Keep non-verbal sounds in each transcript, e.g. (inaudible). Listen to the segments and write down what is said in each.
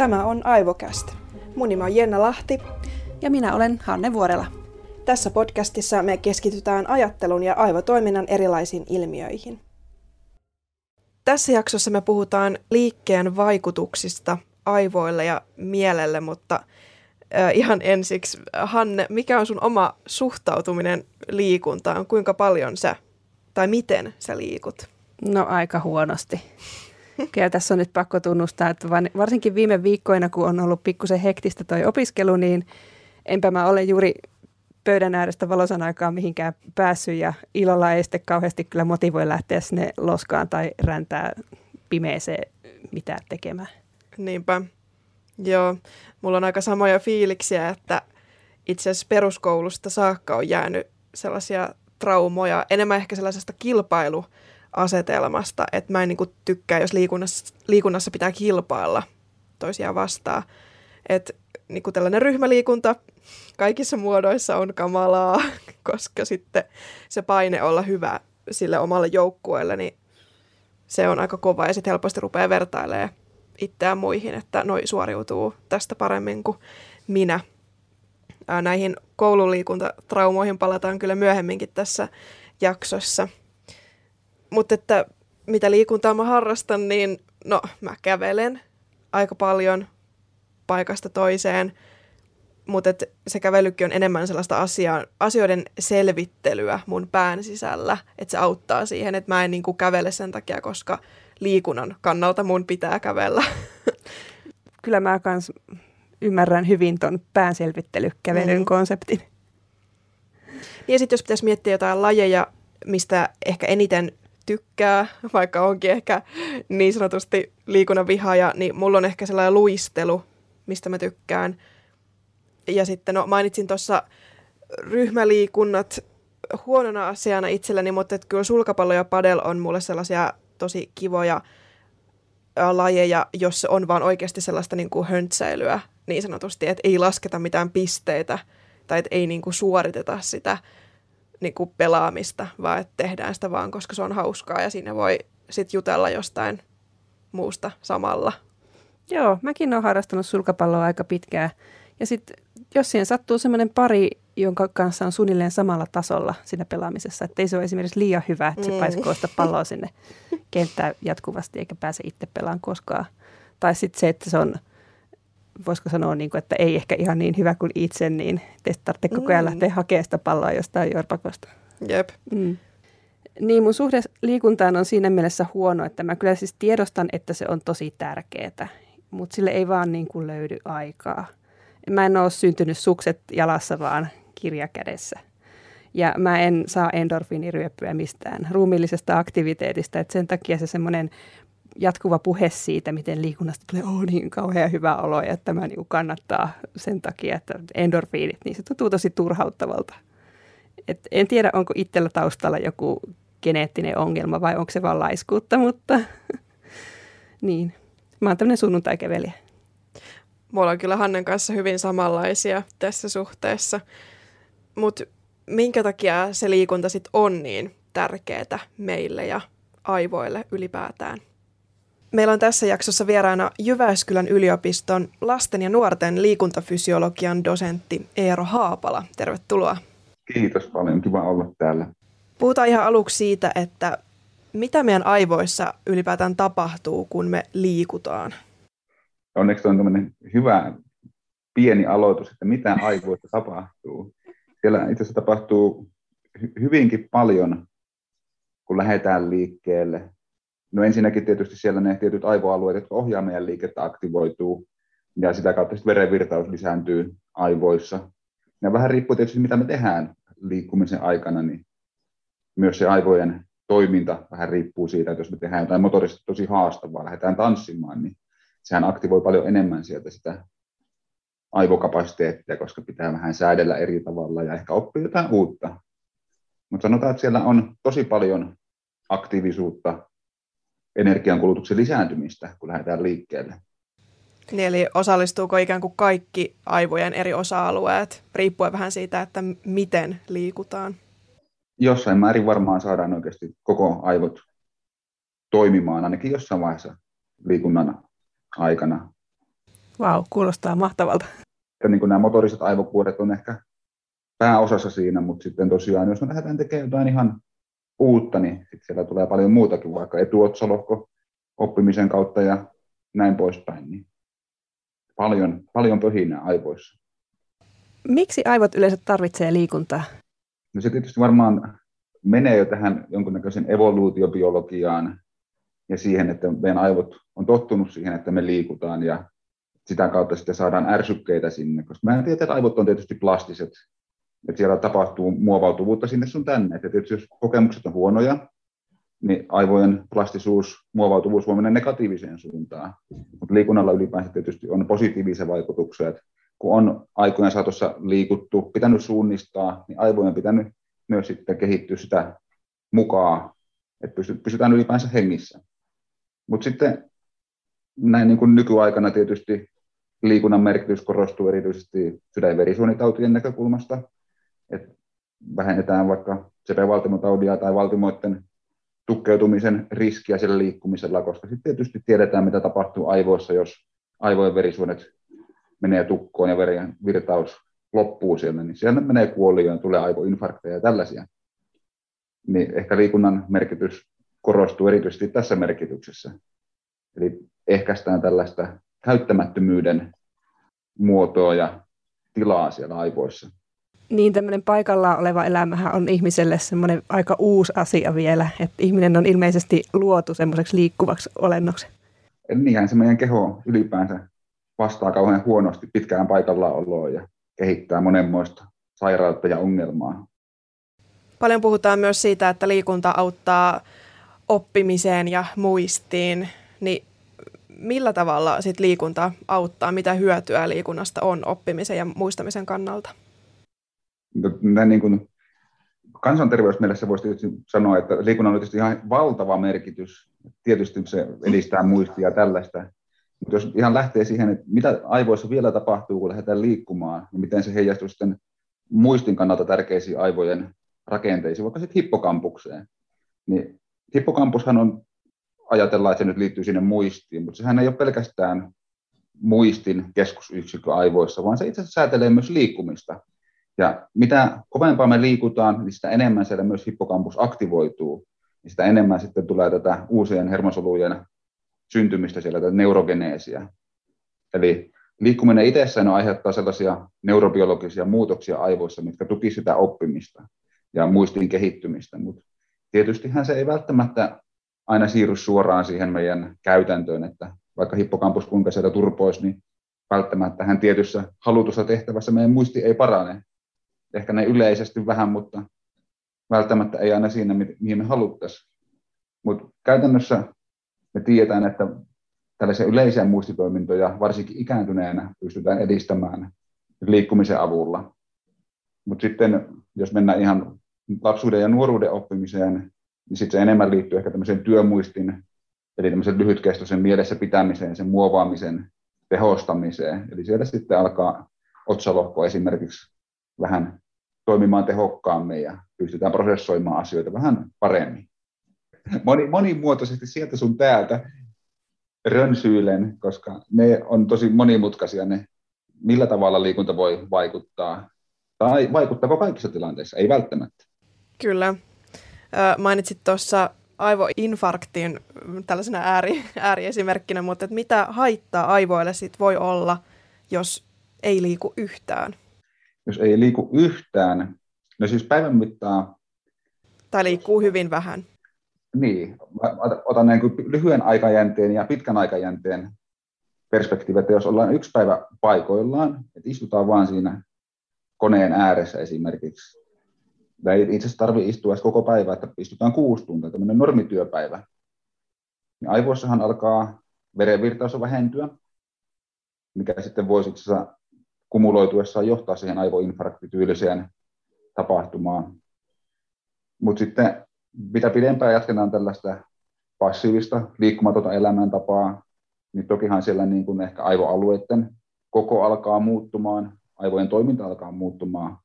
Tämä on Aivokäst. Mun nimi on Jenna Lahti. Ja minä olen Hanne Vuorela. Tässä podcastissa me keskitytään ajattelun ja aivotoiminnan erilaisiin ilmiöihin. Tässä jaksossa me puhutaan liikkeen vaikutuksista aivoille ja mielelle, mutta äh, ihan ensiksi, Hanne, mikä on sun oma suhtautuminen liikuntaan? Kuinka paljon sä tai miten sä liikut? No aika huonosti. Kyllä tässä on nyt pakko tunnustaa, että varsinkin viime viikkoina, kun on ollut pikkusen hektistä toi opiskelu, niin enpä mä ole juuri pöydän äärestä valosan aikaa mihinkään päässyt ja ilolla ei sitten kauheasti kyllä motivoi lähteä sinne loskaan tai räntää pimeeseen mitään tekemään. Niinpä. Joo, mulla on aika samoja fiiliksiä, että itse asiassa peruskoulusta saakka on jäänyt sellaisia traumoja, enemmän ehkä sellaisesta kilpailuasetelmasta, että mä en niin kuin tykkää, jos liikunnassa, liikunnassa pitää kilpailla toisiaan vastaan. Että niin kuin tällainen ryhmäliikunta kaikissa muodoissa on kamalaa, (laughs) koska sitten se paine olla hyvä sille omalle joukkueelle, niin se on aika kova ja sitten helposti rupeaa vertailemaan itseään muihin, että noi suoriutuu tästä paremmin kuin minä. Näihin koululiikuntatraumoihin palataan kyllä myöhemminkin tässä jaksossa. Mutta että mitä liikuntaa mä harrastan, niin no mä kävelen aika paljon paikasta toiseen, mutta se kävelykin on enemmän sellaista asia, asioiden selvittelyä mun pään sisällä, että se auttaa siihen, että mä en niin kuin kävele sen takia, koska liikunnan kannalta mun pitää kävellä. (laughs) Kyllä mä kans ymmärrän hyvin ton päänselvittelykävelyn mm. konseptin. Ja sitten jos pitäisi miettiä jotain lajeja, mistä ehkä eniten tykkää, vaikka onkin ehkä niin sanotusti liikunnan vihaaja, niin mulla on ehkä sellainen luistelu, mistä mä tykkään. Ja sitten no, mainitsin tuossa ryhmäliikunnat huonona asiana itselleni, mutta että kyllä sulkapallo ja padel on mulle sellaisia tosi kivoja lajeja, jos se on vaan oikeasti sellaista niin kuin höntsäilyä niin sanotusti, että ei lasketa mitään pisteitä tai että ei niin kuin suoriteta sitä niin kuin pelaamista, vaan että tehdään sitä vaan, koska se on hauskaa ja siinä voi sitten jutella jostain muusta samalla. Joo, mäkin olen harrastanut sulkapalloa aika pitkään. Ja sitten jos siihen sattuu semmoinen pari, jonka kanssa on suunnilleen samalla tasolla siinä pelaamisessa, että ei se ole esimerkiksi liian hyvä, että se mm. paiskoo sitä palloa sinne kenttään jatkuvasti eikä pääse itse pelaan koskaan. Tai sitten se, että se on, voisiko sanoa, niin kuin, että ei ehkä ihan niin hyvä kuin itse, niin te tarvitse koko ajan mm. lähteä hakemaan sitä palloa jostain jorpakosta. Jep. Mm. Niin mun suhde liikuntaan on siinä mielessä huono, että mä kyllä siis tiedostan, että se on tosi tärkeää, mutta sille ei vaan niin kuin löydy aikaa. Mä en ole syntynyt sukset jalassa, vaan kirja kädessä. Ja mä en saa endorfiiniryöppyä mistään ruumiillisesta aktiviteetista, että sen takia se semmoinen jatkuva puhe siitä, miten liikunnasta tulee oh, niin kauhean hyvä olo ja että tämä niin kannattaa sen takia, että endorfiinit, niin se tuntuu tosi turhauttavalta. Et en tiedä, onko itsellä taustalla joku geneettinen ongelma vai onko se vain laiskuutta, mutta (laughs) niin. Mä oon tämmöinen sunnuntai-keveliä. Mulla on kyllä Hannen kanssa hyvin samanlaisia tässä suhteessa. Mutta minkä takia se liikunta sitten on niin tärkeää meille ja aivoille ylipäätään? Meillä on tässä jaksossa vieraana Jyväskylän yliopiston lasten ja nuorten liikuntafysiologian dosentti Eero Haapala. Tervetuloa. Kiitos paljon, kiva olla täällä. Puhutaan ihan aluksi siitä, että mitä meidän aivoissa ylipäätään tapahtuu, kun me liikutaan? Onneksi on tämmöinen hyvä pieni aloitus, että mitä aivoissa tapahtuu. Siellä itse asiassa tapahtuu hyvinkin paljon, kun lähdetään liikkeelle. No ensinnäkin tietysti siellä ne tietyt aivoalueet, jotka ohjaa meidän liikettä, aktivoituu, ja sitä kautta sitten verenvirtaus lisääntyy aivoissa. Ja vähän riippuu tietysti, mitä me tehdään liikkumisen aikana, niin myös se aivojen toiminta vähän riippuu siitä, että jos me tehdään jotain motorisesti tosi haastavaa, lähdetään tanssimaan, niin sehän aktivoi paljon enemmän sieltä sitä aivokapasiteettia, koska pitää vähän säädellä eri tavalla ja ehkä oppia jotain uutta. Mutta sanotaan, että siellä on tosi paljon aktiivisuutta, energiankulutuksen lisääntymistä, kun lähdetään liikkeelle. Niin, eli osallistuuko ikään kuin kaikki aivojen eri osa-alueet, riippuen vähän siitä, että miten liikutaan? Jossain määrin varmaan saadaan oikeasti koko aivot toimimaan, ainakin jossain vaiheessa liikunnan aikana. Vau, kuulostaa mahtavalta. Että niin kuin nämä motoriset aivokuoret on ehkä pääosassa siinä, mutta sitten tosiaan, jos me lähdetään tekemään jotain ihan uutta, niin sitten siellä tulee paljon muutakin, vaikka etuotsalohko oppimisen kautta ja näin poispäin. Niin paljon, paljon pöhinää aivoissa. Miksi aivot yleensä tarvitsee liikuntaa? No se tietysti varmaan menee jo tähän jonkunnäköisen evoluutiobiologiaan ja siihen, että meidän aivot on tottunut siihen, että me liikutaan ja sitä kautta sitten saadaan ärsykkeitä sinne, koska mä tiedän, että aivot on tietysti plastiset, että siellä tapahtuu muovautuvuutta sinne sun tänne, että tietysti jos kokemukset on huonoja, niin aivojen plastisuus, muovautuvuus voi mennä negatiiviseen suuntaan. Mutta liikunnalla ylipäänsä tietysti on positiivisia vaikutuksia, että kun on aikojen saatossa liikuttu, pitänyt suunnistaa, niin aivojen pitänyt myös sitten kehittyä sitä mukaan, että pysytään ylipäänsä hengissä. Mutta sitten näin niin kuin nykyaikana tietysti liikunnan merkitys korostuu erityisesti sydän- ja verisuonitautien näkökulmasta, että vähennetään vaikka sepelvaltimotaudia tai valtimoiden tukkeutumisen riskiä sillä liikkumisella, koska sitten tietysti tiedetään, mitä tapahtuu aivoissa, jos aivojen verisuonet menee tukkoon ja veren virtaus loppuu siellä, niin siellä menee kuolioon, tulee aivoinfarkteja ja tällaisia. Niin ehkä liikunnan merkitys korostuu erityisesti tässä merkityksessä. Eli ehkäistään tällaista käyttämättömyyden muotoa ja tilaa siellä aivoissa. Niin tämmöinen paikallaan oleva elämähän on ihmiselle semmoinen aika uusi asia vielä, että ihminen on ilmeisesti luotu semmoiseksi liikkuvaksi olennoksi. Niinhän se meidän keho ylipäänsä vastaa kauhean huonosti pitkään paikallaan oloon ja kehittää monenmoista sairautta ja ongelmaa. Paljon puhutaan myös siitä, että liikunta auttaa oppimiseen ja muistiin, niin millä tavalla sit liikunta auttaa, mitä hyötyä liikunnasta on oppimisen ja muistamisen kannalta? Näin niin kuin kansanterveysmielessä voisi tietysti sanoa, että liikunnalla on tietysti ihan valtava merkitys. Tietysti se edistää muistia ja tällaista. Mutta jos ihan lähtee siihen, että mitä aivoissa vielä tapahtuu, kun lähdetään liikkumaan, ja miten se heijastuu sitten muistin kannalta tärkeisiin aivojen rakenteisiin, vaikka sitten hippokampukseen, niin hippokampushan on, ajatellaan, että se nyt liittyy sinne muistiin, mutta sehän ei ole pelkästään muistin keskusyksikkö aivoissa, vaan se itse asiassa säätelee myös liikkumista. Ja mitä kovempaa me liikutaan, niin sitä enemmän siellä myös hippokampus aktivoituu, niin sitä enemmän sitten tulee tätä uusien hermosolujen syntymistä siellä, tätä neurogeneesiä. Eli liikkuminen itsessään aiheuttaa sellaisia neurobiologisia muutoksia aivoissa, mitkä tukisivat sitä oppimista ja muistin kehittymistä, mutta tietystihän se ei välttämättä aina siirry suoraan siihen meidän käytäntöön, että vaikka hippokampus kuinka sieltä turpoisi, niin välttämättä hän tietyssä halutussa tehtävässä meidän muisti ei parane. Ehkä ne yleisesti vähän, mutta välttämättä ei aina siinä, mihin me haluttaisiin. Mutta käytännössä me tiedetään, että tällaisia yleisiä muistitoimintoja, varsinkin ikääntyneenä, pystytään edistämään liikkumisen avulla. Mutta sitten, jos mennään ihan lapsuuden ja nuoruuden oppimiseen, niin sitten se enemmän liittyy ehkä tämmöiseen työmuistin, eli tämmöisen lyhytkestoisen mielessä pitämiseen, sen muovaamisen tehostamiseen. Eli siellä sitten alkaa otsalohko esimerkiksi vähän toimimaan tehokkaammin ja pystytään prosessoimaan asioita vähän paremmin. Moni, monimuotoisesti sieltä sun täältä rönsyilen, koska ne on tosi monimutkaisia ne, millä tavalla liikunta voi vaikuttaa. Tai vaikuttaako kaikissa tilanteissa? Ei välttämättä. Kyllä. Mainitsit tuossa aivoinfarktin tällaisena ääri, ääriesimerkkinä, mutta että mitä haittaa aivoille sit voi olla, jos ei liiku yhtään? Jos ei liiku yhtään, no siis päivän mittaan... Tai liikkuu hyvin vähän. Niin, otan niin kuin lyhyen aikajänteen ja pitkän aikajänteen perspektiivi, että jos ollaan yksi päivä paikoillaan, että istutaan vaan siinä koneen ääressä esimerkiksi, ei itse asiassa tarvitse istua edes koko päivä, että istutaan kuusi tuntia, tämmöinen normityöpäivä. Niin aivoissahan alkaa verenvirtaus vähentyä, mikä sitten voisi itse asiassa kumuloituessaan johtaa siihen aivoinfarktityyliseen tapahtumaan. Mutta sitten mitä pidempään jatketaan tällaista passiivista liikkumatonta elämäntapaa, niin tokihan siellä niin kuin ehkä aivoalueiden koko alkaa muuttumaan, aivojen toiminta alkaa muuttumaan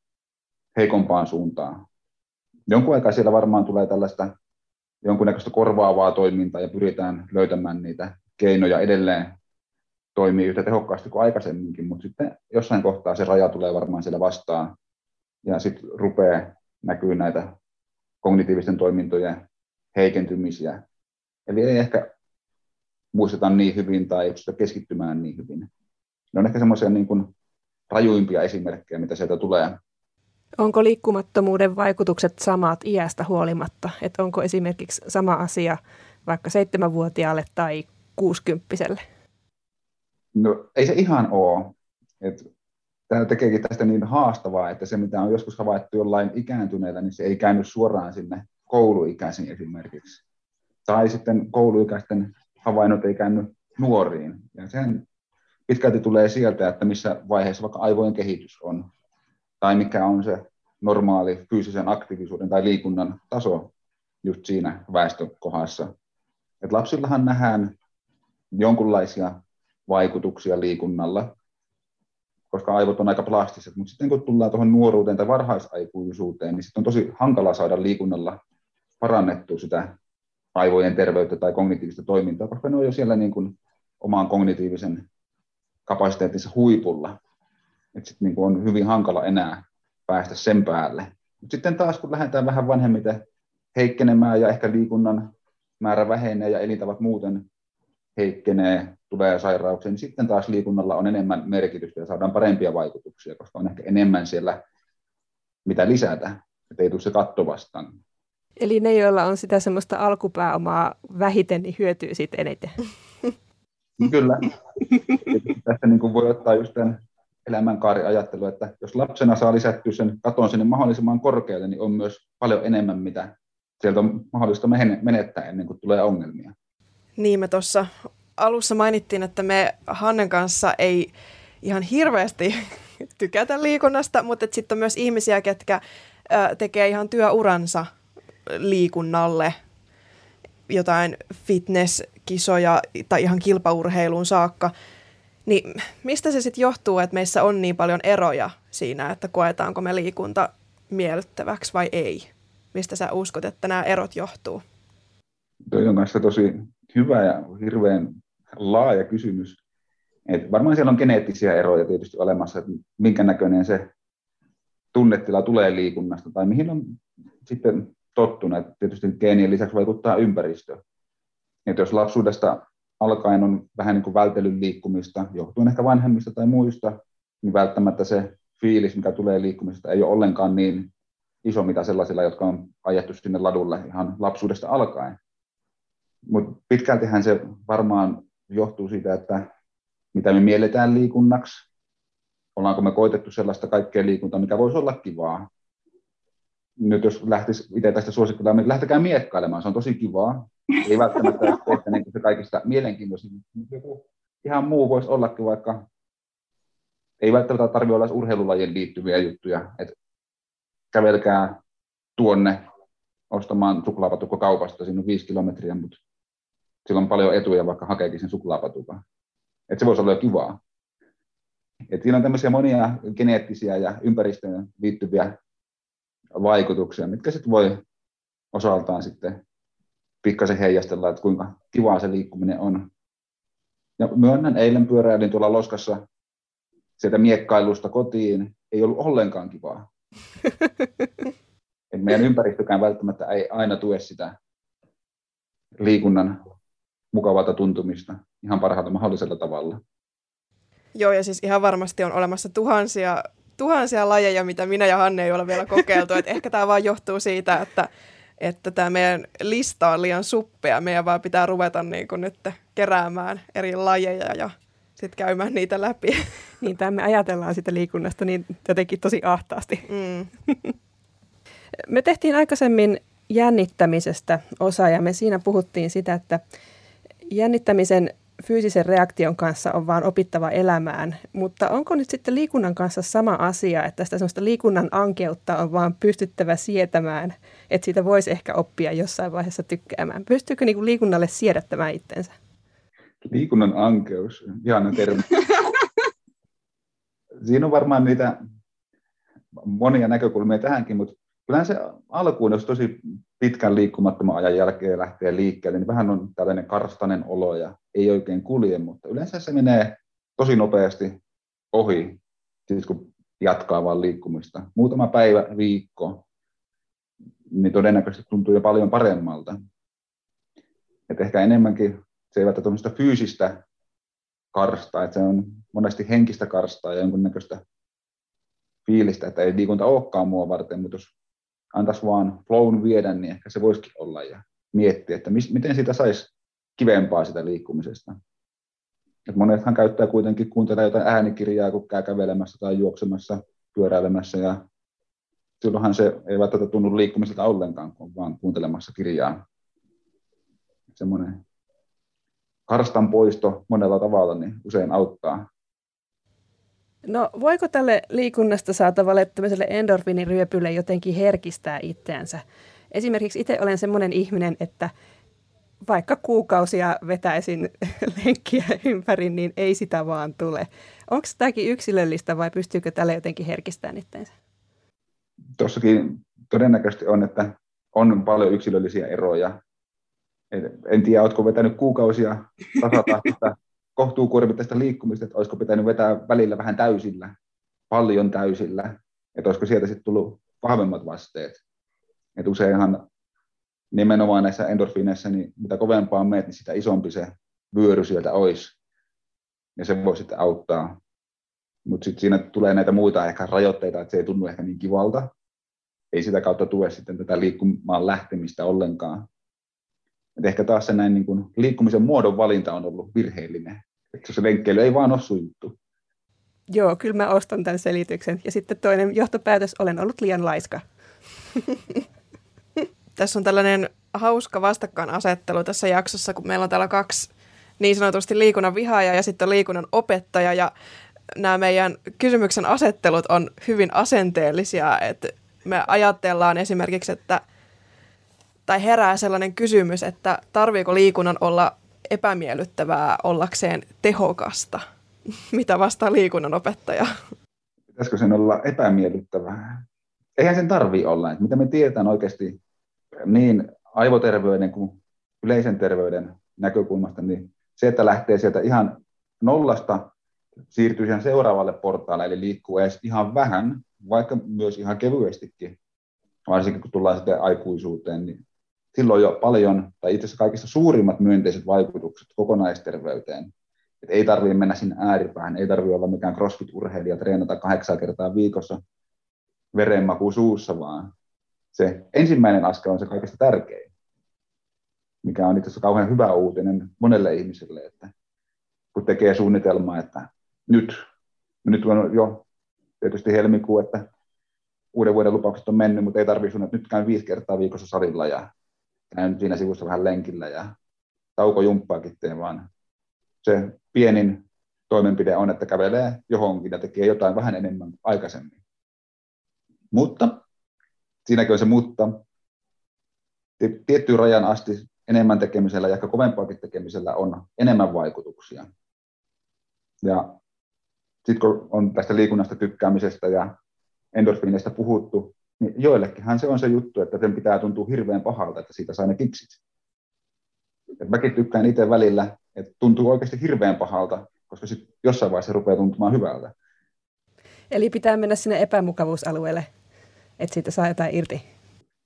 heikompaan suuntaan. Jonkun aikaa siellä varmaan tulee tällaista jonkunnäköistä korvaavaa toimintaa ja pyritään löytämään niitä keinoja edelleen toimii yhtä tehokkaasti kuin aikaisemminkin, mutta sitten jossain kohtaa se raja tulee varmaan siellä vastaan ja sitten rupeaa näkyy näitä kognitiivisten toimintojen heikentymisiä. Eli ei ehkä muisteta niin hyvin tai ei pystytä keskittymään niin hyvin. Ne on ehkä semmoisia niin kuin rajuimpia esimerkkejä, mitä sieltä tulee. Onko liikkumattomuuden vaikutukset samat iästä huolimatta? Että onko esimerkiksi sama asia vaikka seitsemänvuotiaalle tai kuusikymppiselle? No ei se ihan ole. Et tämä tekeekin tästä niin haastavaa, että se mitä on joskus havaittu jollain ikääntyneellä, niin se ei käynyt suoraan sinne kouluikäisiin esimerkiksi. Tai sitten kouluikäisten havainnot ei käynyt nuoriin. Ja sen pitkälti tulee sieltä, että missä vaiheessa vaikka aivojen kehitys on, tai mikä on se normaali fyysisen aktiivisuuden tai liikunnan taso just siinä väestökohdassa. Et lapsillahan nähdään jonkunlaisia vaikutuksia liikunnalla, koska aivot on aika plastiset, mutta sitten kun tullaan tuohon nuoruuteen tai varhaisaikuisuuteen, niin sitten on tosi hankala saada liikunnalla parannettua sitä aivojen terveyttä tai kognitiivista toimintaa, koska ne on jo siellä niin kuin oman kognitiivisen kapasiteettinsa huipulla. Että sitten niin on hyvin hankala enää päästä sen päälle. Mut sitten taas kun lähdetään vähän vanhemmiten heikkenemään ja ehkä liikunnan määrä vähenee ja elintavat muuten heikkenee, tulee sairauksia, niin sitten taas liikunnalla on enemmän merkitystä ja saadaan parempia vaikutuksia, koska on ehkä enemmän siellä, mitä lisätä, että ei tule se katto vastaan. Eli ne, joilla on sitä semmoista alkupääomaa vähiten, niin hyötyy siitä eniten. (laughs) Kyllä. Tässä niin voi ottaa just tämän elämänkaariajattelu, että jos lapsena saa lisättyä sen katon sinne mahdollisimman korkealle, niin on myös paljon enemmän, mitä sieltä on mahdollista menettää ennen kuin tulee ongelmia. Niin, me tuossa alussa mainittiin, että me Hannen kanssa ei ihan hirveästi (laughs) tykätä liikunnasta, mutta sitten on myös ihmisiä, ketkä tekee ihan työuransa liikunnalle jotain fitnesskisoja tai ihan kilpaurheiluun saakka. Niin mistä se sitten johtuu, että meissä on niin paljon eroja siinä, että koetaanko me liikunta miellyttäväksi vai ei? Mistä sä uskot, että nämä erot johtuu? Toi on kanssa tosi hyvä ja hirveän laaja kysymys. Et varmaan siellä on geneettisiä eroja tietysti olemassa, että minkä näköinen se tunnetila tulee liikunnasta tai mihin on sitten tottuneet. Tietysti geenien lisäksi vaikuttaa ympäristö. Et jos lapsuudesta alkaen on vähän niin kuin vältelyn liikkumista, johtuen ehkä vanhemmista tai muista, niin välttämättä se fiilis, mikä tulee liikkumisesta, ei ole ollenkaan niin iso, mitä sellaisilla, jotka on ajettu sinne ladulle ihan lapsuudesta alkaen. Mutta pitkältihän se varmaan johtuu siitä, että mitä me mielletään liikunnaksi, ollaanko me koitettu sellaista kaikkea liikuntaa, mikä voisi olla kivaa. Nyt jos lähtisi itse tästä suosittelemaan, niin lähtekää miekkailemaan, se on tosi kivaa. Ei välttämättä ehkä niin se kaikista mielenkiintoisin, mutta joku ihan muu voisi ollakin, vaikka ei välttämättä tarvitse olla urheilulajien liittyviä juttuja. Et kävelkää tuonne ostamaan suklaapatukko kaupasta, siinä on viisi kilometriä, mutta sillä on paljon etuja, vaikka hakeekin sen suklaapatukan. Et se voisi olla jo kivaa. Et siinä on tämmöisiä monia geneettisiä ja ympäristöön liittyviä vaikutuksia, mitkä sitten voi osaltaan sitten pikkasen heijastella, että kuinka kivaa se liikkuminen on. Ja myönnän, eilen pyöräilin tuolla Loskassa sieltä miekkailusta kotiin, ei ollut ollenkaan kivaa. (laughs) Et meidän ympäristökään välttämättä ei aina tue sitä liikunnan mukavalta tuntumista ihan parhaalla mahdollisella tavalla. Joo, ja siis ihan varmasti on olemassa tuhansia, tuhansia lajeja, mitä minä ja Hanne ei ole vielä kokeiltu. Et ehkä tämä vaan johtuu siitä, että, että tämä meidän lista on liian suppea. Meidän vaan pitää ruveta niin kuin nyt keräämään eri lajeja ja sitten käymään niitä läpi. Niin, me ajatellaan sitä liikunnasta niin jotenkin tosi ahtaasti. Mm. me tehtiin aikaisemmin jännittämisestä osa ja me siinä puhuttiin sitä, että jännittämisen fyysisen reaktion kanssa on vaan opittava elämään, mutta onko nyt sitten liikunnan kanssa sama asia, että sitä sellaista liikunnan ankeutta on vaan pystyttävä sietämään, että siitä voisi ehkä oppia jossain vaiheessa tykkäämään? Pystyykö niin kuin liikunnalle siedättämään itsensä? Liikunnan ankeus, ihana termi. (laughs) Siinä on varmaan niitä monia näkökulmia tähänkin, mutta kyllähän se alkuun, jos tosi pitkän liikkumattoman ajan jälkeen lähtee liikkeelle, niin vähän on tällainen karstainen olo ja ei oikein kulje, mutta yleensä se menee tosi nopeasti ohi, siis kun jatkaa vaan liikkumista. Muutama päivä, viikko, niin todennäköisesti tuntuu jo paljon paremmalta. Et ehkä enemmänkin se ei välttämättä fyysistä karstaa, että se on monesti henkistä karstaa ja jonkunnäköistä fiilistä, että ei liikunta olekaan mua varten, mutta jos antaisi vaan flown viedä, niin ehkä se voisikin olla ja miettiä, että mis, miten sitä saisi kivempaa sitä liikkumisesta. Et monethan käyttää kuitenkin, kuuntelee jotain äänikirjaa, kun käy kävelemässä tai juoksemassa, pyöräilemässä ja silloinhan se ei välttämättä tunnu liikkumiselta ollenkaan, kun vaan kuuntelemassa kirjaa. Semmoinen karstan poisto monella tavalla niin usein auttaa. No voiko tälle liikunnasta saatavalle tämmöiselle endorfiniryöpylle jotenkin herkistää itseänsä? Esimerkiksi itse olen semmoinen ihminen, että vaikka kuukausia vetäisin (laughs) lenkkiä ympäri, niin ei sitä vaan tule. Onko tämäkin yksilöllistä vai pystyykö tälle jotenkin herkistämään itseensä? Tuossakin todennäköisesti on, että on paljon yksilöllisiä eroja. En tiedä, oletko vetänyt kuukausia tasatahtista kohtuukuormittaista liikkumista, että olisiko pitänyt vetää välillä vähän täysillä, paljon täysillä, että olisiko sieltä sitten tullut vahvemmat vasteet. Että useinhan nimenomaan näissä endorfiineissa, niin mitä kovempaa meet, niin sitä isompi se vyöry sieltä olisi. Ja se voi sitten auttaa. Mutta sitten siinä tulee näitä muita ehkä rajoitteita, että se ei tunnu ehkä niin kivalta. Ei sitä kautta tue sitten tätä liikkumaan lähtemistä ollenkaan. Et ehkä taas se näin niin kuin liikkumisen muodon valinta on ollut virheellinen. Että se lenkkeily ei vaan ole sujuttu. Joo, kyllä mä ostan tämän selityksen. Ja sitten toinen johtopäätös, olen ollut liian laiska. (laughs) tässä on tällainen hauska vastakkainasettelu tässä jaksossa, kun meillä on täällä kaksi niin sanotusti liikunnan vihaajaa ja sitten liikunnan opettaja. Ja nämä meidän kysymyksen asettelut on hyvin asenteellisia, että me ajatellaan esimerkiksi, että tai herää sellainen kysymys, että tarviiko liikunnan olla epämiellyttävää ollakseen tehokasta? (laughs) Mitä vastaa liikunnan opettaja? Pitäisikö sen olla epämiellyttävää? Eihän sen tarvi olla. Että mitä me tiedetään oikeasti niin aivoterveyden kuin yleisen terveyden näkökulmasta, niin se, että lähtee sieltä ihan nollasta, siirtyy siihen seuraavalle portaalle, eli liikkuu edes ihan vähän, vaikka myös ihan kevyestikin, varsinkin kun tullaan sitten aikuisuuteen, niin silloin jo paljon, tai itse asiassa kaikista suurimmat myönteiset vaikutukset kokonaisterveyteen. Et ei tarvitse mennä sinne ääripäähän, ei tarvitse olla mikään crossfit-urheilija, treenata kahdeksan kertaa viikossa verenmaku suussa, vaan se ensimmäinen askel on se kaikista tärkein, mikä on itse asiassa kauhean hyvä uutinen monelle ihmiselle, että kun tekee suunnitelmaa, että nyt, nyt on jo tietysti helmikuu, että uuden vuoden lupaukset on mennyt, mutta ei tarvitse sun, että nyt käyn viisi kertaa viikossa salilla ja käyn siinä sivussa vähän lenkillä ja taukojumppaakin teen, vaan se pienin toimenpide on, että kävelee johonkin ja tekee jotain vähän enemmän aikaisemmin. Mutta siinäkin on se mutta. Tiettyyn rajan asti enemmän tekemisellä ja ehkä kovempaakin tekemisellä on enemmän vaikutuksia. Ja sitten kun on tästä liikunnasta tykkäämisestä ja endorfiineista puhuttu, niin joillekinhan se on se juttu, että sen pitää tuntua hirveän pahalta, että siitä saa ne kiksit. Et mäkin tykkään itse välillä, että tuntuu oikeasti hirveän pahalta, koska sit jossain vaiheessa rupeaa tuntumaan hyvältä. Eli pitää mennä sinne epämukavuusalueelle että siitä saa jotain irti?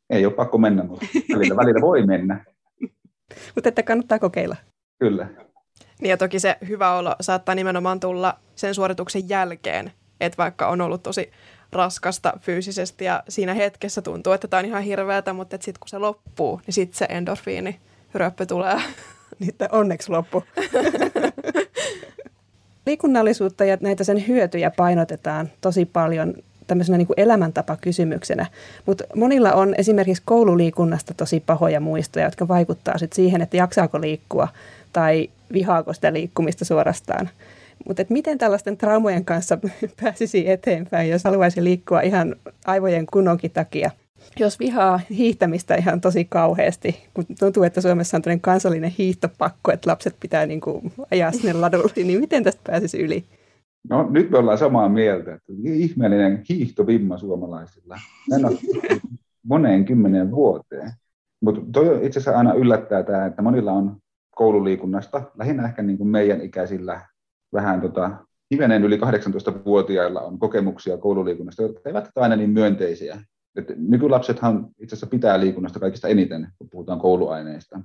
Ei ole pakko mennä, mutta välillä, välillä voi mennä. (laughs) mutta että kannattaa kokeilla. Kyllä. Niin ja toki se hyvä olo saattaa nimenomaan tulla sen suorituksen jälkeen, että vaikka on ollut tosi raskasta fyysisesti ja siinä hetkessä tuntuu, että tämä on ihan hirveätä, mutta sitten kun se loppuu, niin sitten se endorfiini ryöppö tulee. (laughs) Niin onneksi loppu. (laughs) Liikunnallisuutta ja näitä sen hyötyjä painotetaan tosi paljon tämmöisenä niin kuin elämäntapakysymyksenä. Mutta monilla on esimerkiksi koululiikunnasta tosi pahoja muistoja, jotka vaikuttaa sit siihen, että jaksaako liikkua tai vihaako sitä liikkumista suorastaan. Mutta miten tällaisten traumojen kanssa (laughs) pääsisi eteenpäin, jos haluaisi liikkua ihan aivojen kunnonkin takia? Jos vihaa hiihtämistä ihan tosi kauheasti, kun tuntuu, että Suomessa on tämmöinen kansallinen hiihtopakko, että lapset pitää niin kuin ajaa sinne ladulle, niin miten tästä pääsisi yli? No nyt me ollaan samaa mieltä, että ihmeellinen hiihtovimma suomalaisilla. En ole moneen kymmeneen vuoteen. Mutta toi itse asiassa aina yllättää tämä, että monilla on koululiikunnasta, lähinnä ehkä niin kuin meidän ikäisillä vähän tota, hivenen yli 18-vuotiailla on kokemuksia koululiikunnasta, jotka eivät aina niin myönteisiä. Et nykylapsethan itse asiassa pitää liikunnasta kaikista eniten, kun puhutaan kouluaineista,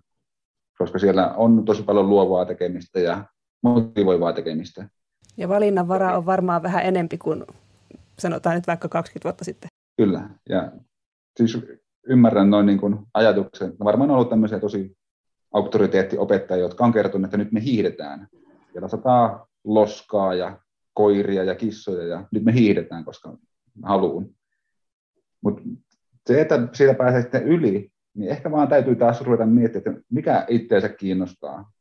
koska siellä on tosi paljon luovaa tekemistä ja motivoivaa tekemistä. Ja valinnanvara on varmaan vähän enempi kuin sanotaan nyt vaikka 20 vuotta sitten. Kyllä, ja siis ymmärrän noin niin kuin ajatuksen. No varmaan on ollut tämmöisiä tosi auktoriteettiopettajia, jotka on kertonut, että nyt me hiihdetään. Siellä sataa loskaa ja koiria ja kissoja ja nyt me hiihdetään, koska haluun. Mutta se, että siitä pääsee sitten yli, niin ehkä vaan täytyy taas ruveta miettimään, että mikä itseensä kiinnostaa.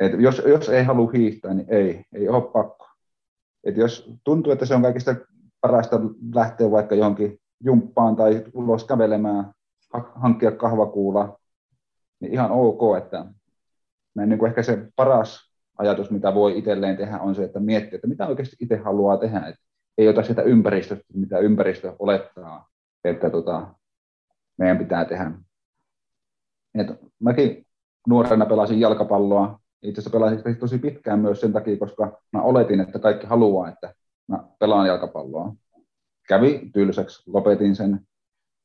Et jos, jos ei halua hiihtää, niin ei, ei ole pakko. Et jos tuntuu, että se on kaikista parasta lähteä vaikka johonkin jumppaan tai ulos kävelemään, hankkia kahvakuula, niin ihan ok, että niin kuin ehkä se paras ajatus, mitä voi itselleen tehdä, on se, että miettii, että mitä oikeasti itse haluaa tehdä. Et ei ota sitä ympäristöstä, mitä ympäristö olettaa, että tota, meidän pitää tehdä. Et mäkin nuorena pelasin jalkapalloa. Itse asiassa pelasin tosi pitkään myös sen takia, koska mä oletin, että kaikki haluaa, että mä pelaan jalkapalloa. Kävi tylsäksi, lopetin sen.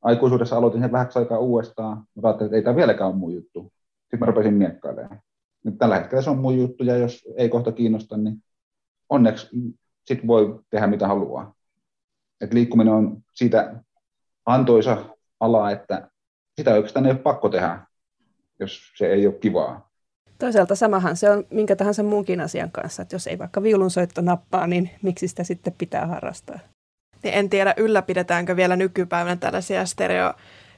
Aikuisuudessa aloitin sen vähäksi aikaa uudestaan. Mä ajattelin, että ei tämä vieläkään ole mun juttu. Sitten mä rupesin miekkailemaan. Nyt tällä hetkellä se on mun juttu, ja jos ei kohta kiinnosta, niin onneksi sit voi tehdä mitä haluaa. Et liikkuminen on siitä antoisa ala, että sitä oikeastaan ei ole pakko tehdä, jos se ei ole kivaa. Toisaalta samahan se on minkä tahansa muunkin asian kanssa, että jos ei vaikka viulunsoitto nappaa, niin miksi sitä sitten pitää harrastaa? Niin en tiedä, ylläpidetäänkö vielä nykypäivänä tällaisia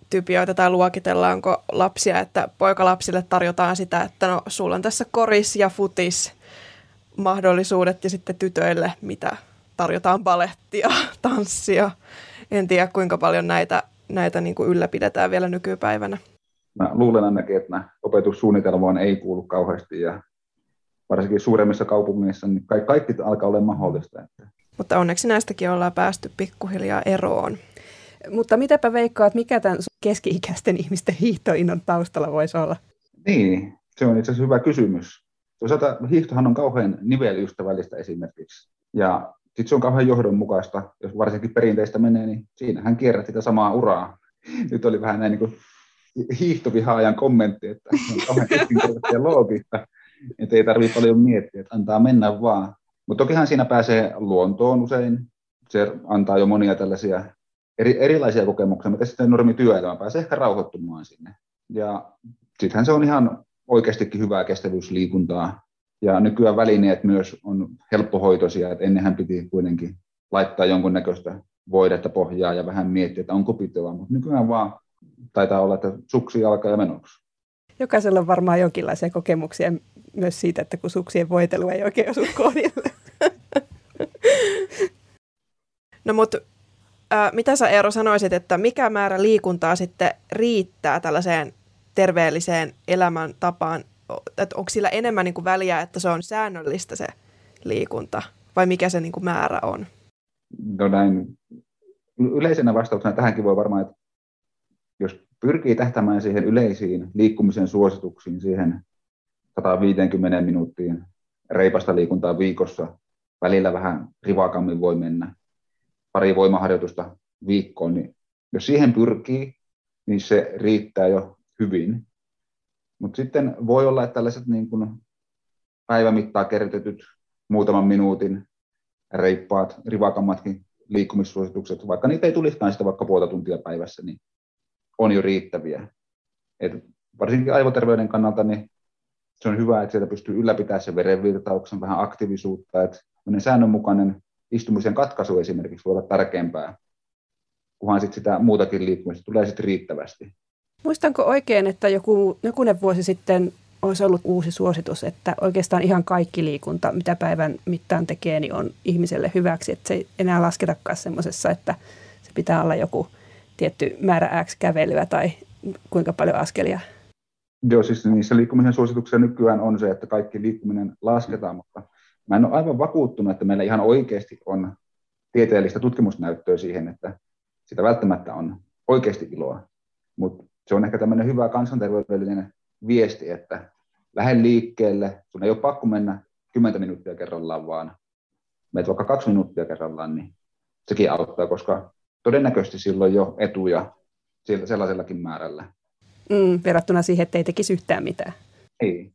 stereotypioita tai luokitellaanko lapsia, että poikalapsille tarjotaan sitä, että no sulla on tässä koris ja futis mahdollisuudet ja sitten tytöille, mitä tarjotaan balettia, (laughs) tanssia. En tiedä, kuinka paljon näitä, näitä niin kuin ylläpidetään vielä nykypäivänä mä luulen ainakin, että opetussuunnitelmaan ei kuulu kauheasti ja varsinkin suuremmissa kaupungeissa niin kaikki, kaikki alkaa olla mahdollista. Mutta onneksi näistäkin ollaan päästy pikkuhiljaa eroon. Mutta mitäpä veikkaat, mikä tämän keski-ikäisten ihmisten hiihtoinnon taustalla voisi olla? Niin, se on itse asiassa hyvä kysymys. Toisaalta hiihtohan on kauhean nivelystävällistä esimerkiksi. Ja sitten se on kauhean johdonmukaista, jos varsinkin perinteistä menee, niin siinähän kierrät sitä samaa uraa. Nyt oli vähän näin niin kuin hiihtovihaajan kommentti, että on kauhean yksinkertaista ja loogista, että ei tarvitse paljon miettiä, että antaa mennä vaan. Mutta tokihan siinä pääsee luontoon usein. Se antaa jo monia tällaisia eri, erilaisia kokemuksia, mutta sitten normi työelämä pääsee ehkä rauhoittumaan sinne. Ja sittenhän se on ihan oikeastikin hyvää kestävyysliikuntaa. Ja nykyään välineet myös on helppohoitoisia, että ennenhän piti kuitenkin laittaa jonkunnäköistä voidetta pohjaa ja vähän miettiä, että onko pitoa, mutta nykyään vaan taitaa olla, että suksi jalka ja menoksi. Jokaisella on varmaan jonkinlaisia kokemuksia myös siitä, että kun suksien voitelu ei oikein osu kohdille. (laughs) No mutta äh, mitä sä Eero sanoisit, että mikä määrä liikuntaa sitten riittää tällaiseen terveelliseen elämäntapaan? Että onko sillä enemmän niin kuin väliä, että se on säännöllistä se liikunta vai mikä se niin kuin määrä on? No näin yleisenä vastauksena tähänkin voi varmaan, että jos pyrkii tähtämään siihen yleisiin liikkumisen suosituksiin, siihen 150 minuuttiin reipasta liikuntaa viikossa, välillä vähän rivakammin voi mennä, pari voimaharjoitusta viikkoon, niin jos siihen pyrkii, niin se riittää jo hyvin. Mutta sitten voi olla, että tällaiset niin kuin päivämittaa kertetyt muutaman minuutin reippaat, rivakammatkin liikkumissuositukset, vaikka niitä ei tulisikaan sitä vaikka puolta tuntia päivässä, niin on jo riittäviä. Et varsinkin aivoterveyden kannalta niin se on hyvä, että sieltä pystyy ylläpitämään sen verenvirtauksen, vähän aktiivisuutta, että säännönmukainen istumisen katkaisu esimerkiksi voi olla tärkeämpää, kunhan sit sitä muutakin liikkumista tulee sitten riittävästi. Muistanko oikein, että joku, jokunen vuosi sitten olisi ollut uusi suositus, että oikeastaan ihan kaikki liikunta, mitä päivän mittaan tekee, niin on ihmiselle hyväksi, että se ei enää lasketakaan semmoisessa, että se pitää olla joku tietty määrä X kävelyä tai kuinka paljon askelia? Joo, siis niissä liikkumisen suosituksia nykyään on se, että kaikki liikkuminen lasketaan, mutta mä en ole aivan vakuuttunut, että meillä ihan oikeasti on tieteellistä tutkimusnäyttöä siihen, että sitä välttämättä on oikeasti iloa. Mutta se on ehkä tämmöinen hyvä kansanterveydellinen viesti, että lähde liikkeelle, sun ei ole pakko mennä 10 minuuttia kerrallaan, vaan meet vaikka kaksi minuuttia kerrallaan, niin sekin auttaa, koska todennäköisesti silloin jo etuja sellaisellakin määrällä. Mm, verrattuna siihen, että ei tekisi yhtään mitään. Ei.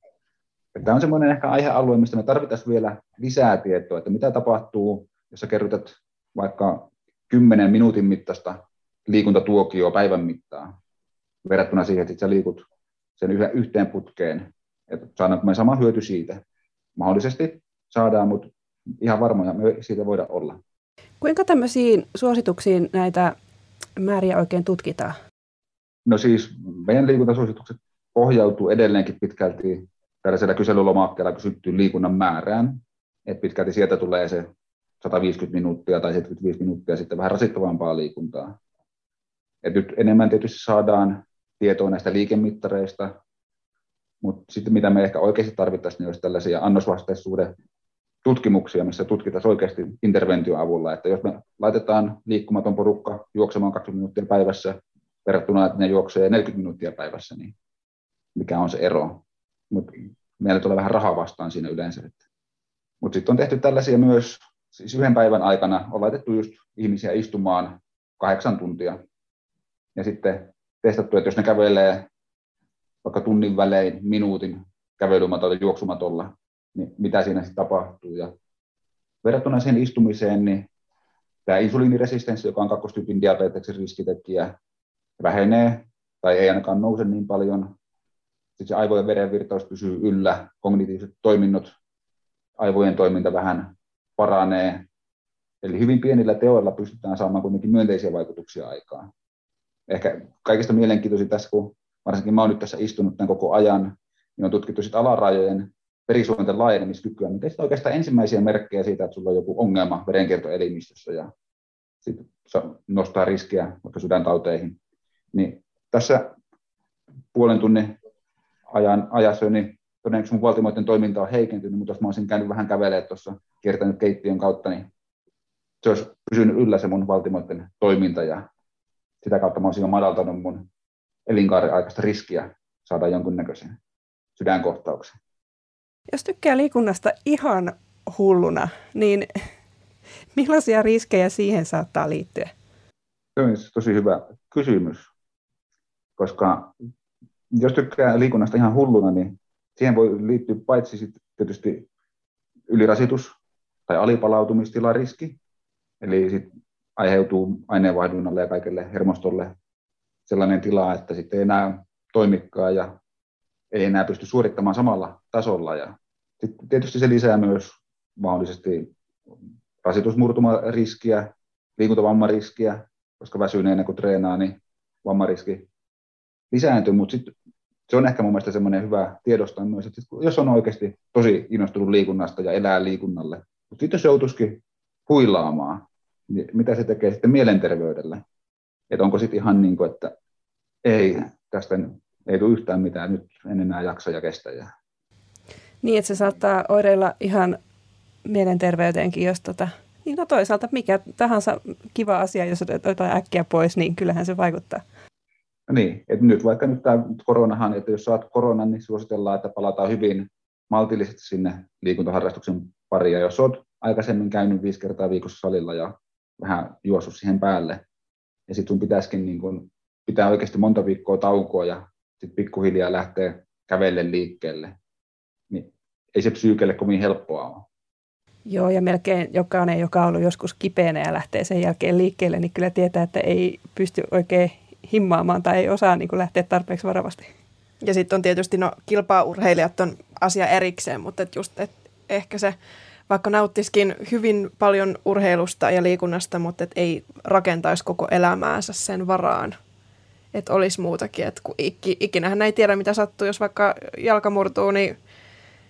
Tämä on semmoinen ehkä aihealue, mistä me tarvitaan vielä lisää tietoa, että mitä tapahtuu, jos sä kerrytät vaikka 10 minuutin mittaista liikuntatuokioa päivän mittaan, verrattuna siihen, että sä liikut sen yhteen putkeen, että saadaanko me sama hyöty siitä. Mahdollisesti saadaan, mutta ihan varmoja me siitä voida olla. Kuinka tämmöisiin suosituksiin näitä määriä oikein tutkitaan? No siis meidän liikuntasuositukset pohjautuu edelleenkin pitkälti tällaisella kyselylomakkeella kysyttyyn liikunnan määrään. Et pitkälti sieltä tulee se 150 minuuttia tai 75 minuuttia sitten vähän rasittavampaa liikuntaa. Et nyt enemmän tietysti saadaan tietoa näistä liikemittareista, mutta sitten mitä me ehkä oikeasti tarvittaisiin, niin olisi tällaisia annosvastaisuuden tutkimuksia, missä tutkitaan oikeasti interventioavulla, että jos me laitetaan liikkumaton porukka juoksemaan 20 minuuttia päivässä verrattuna, että ne juoksee 40 minuuttia päivässä, niin mikä on se ero. Mutta meillä tulee vähän rahaa vastaan siinä yleensä. Mutta sitten on tehty tällaisia myös, siis yhden päivän aikana on laitettu just ihmisiä istumaan kahdeksan tuntia. Ja sitten testattu, että jos ne kävelee vaikka tunnin välein, minuutin kävelymatolla, juoksumatolla, niin mitä siinä sitten tapahtuu. Ja verrattuna siihen istumiseen, niin tämä insuliiniresistenssi, joka on kakkostyypin diabeteksen riskitekijä, vähenee tai ei ainakaan nouse niin paljon. Sitten se aivojen verenvirtaus pysyy yllä, kognitiiviset toiminnot, aivojen toiminta vähän paranee. Eli hyvin pienillä teoilla pystytään saamaan kuitenkin myönteisiä vaikutuksia aikaan. Ehkä kaikista mielenkiintoisin tässä, kun varsinkin mä oon nyt tässä istunut tämän koko ajan, niin on tutkittu sitten alarajojen verisuonten laajenemiskykyä, mikä on oikeastaan ensimmäisiä merkkejä siitä, että sulla on joku ongelma verenkiertoelimistössä ja sitten nostaa riskiä vaikka sydäntauteihin. Niin tässä puolen tunnin ajan, ajassa, niin todennäköisesti mun valtimoiden toiminta on heikentynyt, mutta jos mä olisin käynyt vähän kävelemään tuossa, kiertänyt keittiön kautta, niin se olisi pysynyt yllä se mun valtimoiden toiminta ja sitä kautta mä olisin jo madaltanut mun elinkaaren aikaista riskiä saada jonkunnäköisen sydänkohtauksen. Jos tykkää liikunnasta ihan hulluna, niin (laughs) millaisia riskejä siihen saattaa liittyä? Se on tosi hyvä kysymys, koska jos tykkää liikunnasta ihan hulluna, niin siihen voi liittyä paitsi sit tietysti ylirasitus tai alipalautumistilan riski, eli sit aiheutuu aineenvaihdunnalle ja kaikelle hermostolle sellainen tila, että sitten ei enää toimikaan ja ei enää pysty suorittamaan samalla tasolla. Ja sitten tietysti se lisää myös mahdollisesti rasitusmurtumariskiä, liikuntavammariskiä, koska väsyneenä kun treenaa, niin vammariski lisääntyy, mutta sitten se on ehkä mun mielestä semmoinen hyvä tiedostaa myös, että jos on oikeasti tosi innostunut liikunnasta ja elää liikunnalle, mutta sitten jos joutuisikin huilaamaan, niin mitä se tekee sitten mielenterveydelle? Että onko sitten ihan niin kuin, että ei, tästä ei tule yhtään mitään, nyt en enää jaksa ja kestä. Niin, että se saattaa oireilla ihan mielenterveyteenkin, jos tota, niin no toisaalta mikä tahansa kiva asia, jos otetaan äkkiä pois, niin kyllähän se vaikuttaa. Niin, että nyt vaikka nyt tämä koronahan, että jos saat koronan, niin suositellaan, että palataan hyvin maltillisesti sinne liikuntaharrastuksen pariin. Ja jos olet aikaisemmin käynyt viisi kertaa viikossa salilla ja vähän juossut siihen päälle, ja sitten sun pitäisikin niin kun pitää oikeasti monta viikkoa taukoa ja sitten pikkuhiljaa lähtee kävelle liikkeelle, niin ei se psyykelle kovin helppoa ole. Joo, ja melkein jokainen, joka on ollut joskus kipeänä ja lähtee sen jälkeen liikkeelle, niin kyllä tietää, että ei pysty oikein himmaamaan tai ei osaa niin kuin lähteä tarpeeksi varovasti. Ja sitten on tietysti, no kilpaurheilijat on asia erikseen, mutta et just, et ehkä se, vaikka nauttiskin hyvin paljon urheilusta ja liikunnasta, mutta et ei rakentaisi koko elämäänsä sen varaan, että olisi muutakin. Et kun ikinähän ei tiedä, mitä sattuu, jos vaikka jalka murtuu, niin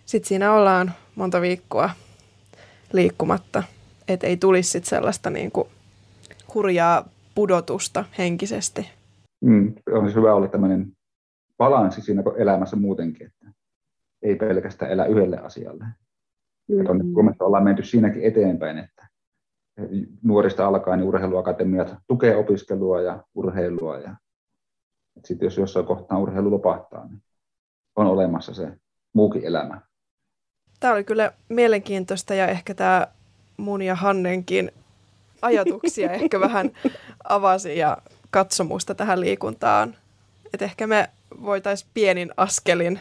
sitten siinä ollaan monta viikkoa liikkumatta. Että ei tulisi sit sellaista niin hurjaa pudotusta henkisesti. Mm, on siis hyvä olla tämmöinen balanssi siinä elämässä muutenkin, että ei pelkästään elä yhdelle asialle. Mm. Että on, Suomessa ollaan menty siinäkin eteenpäin, että nuorista alkaen niin urheiluakatemiat tukee opiskelua ja urheilua. Ja sitten jos jossain kohtaa urheilu lopahtaa, niin on olemassa se muukin elämä. Tämä oli kyllä mielenkiintoista ja ehkä tämä mun ja Hannenkin ajatuksia ehkä vähän avasi ja katsomusta tähän liikuntaan. Et ehkä me voitaisiin pienin askelin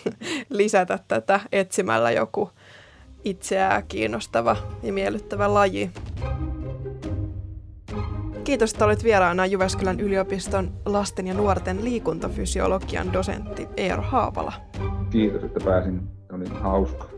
(laughs) lisätä tätä etsimällä joku itseään kiinnostava ja miellyttävä laji. Kiitos, että olit vieraana Jyväskylän yliopiston lasten ja nuorten liikuntafysiologian dosentti Eero Haapala. Kiitos, että pääsin. Oli hauska.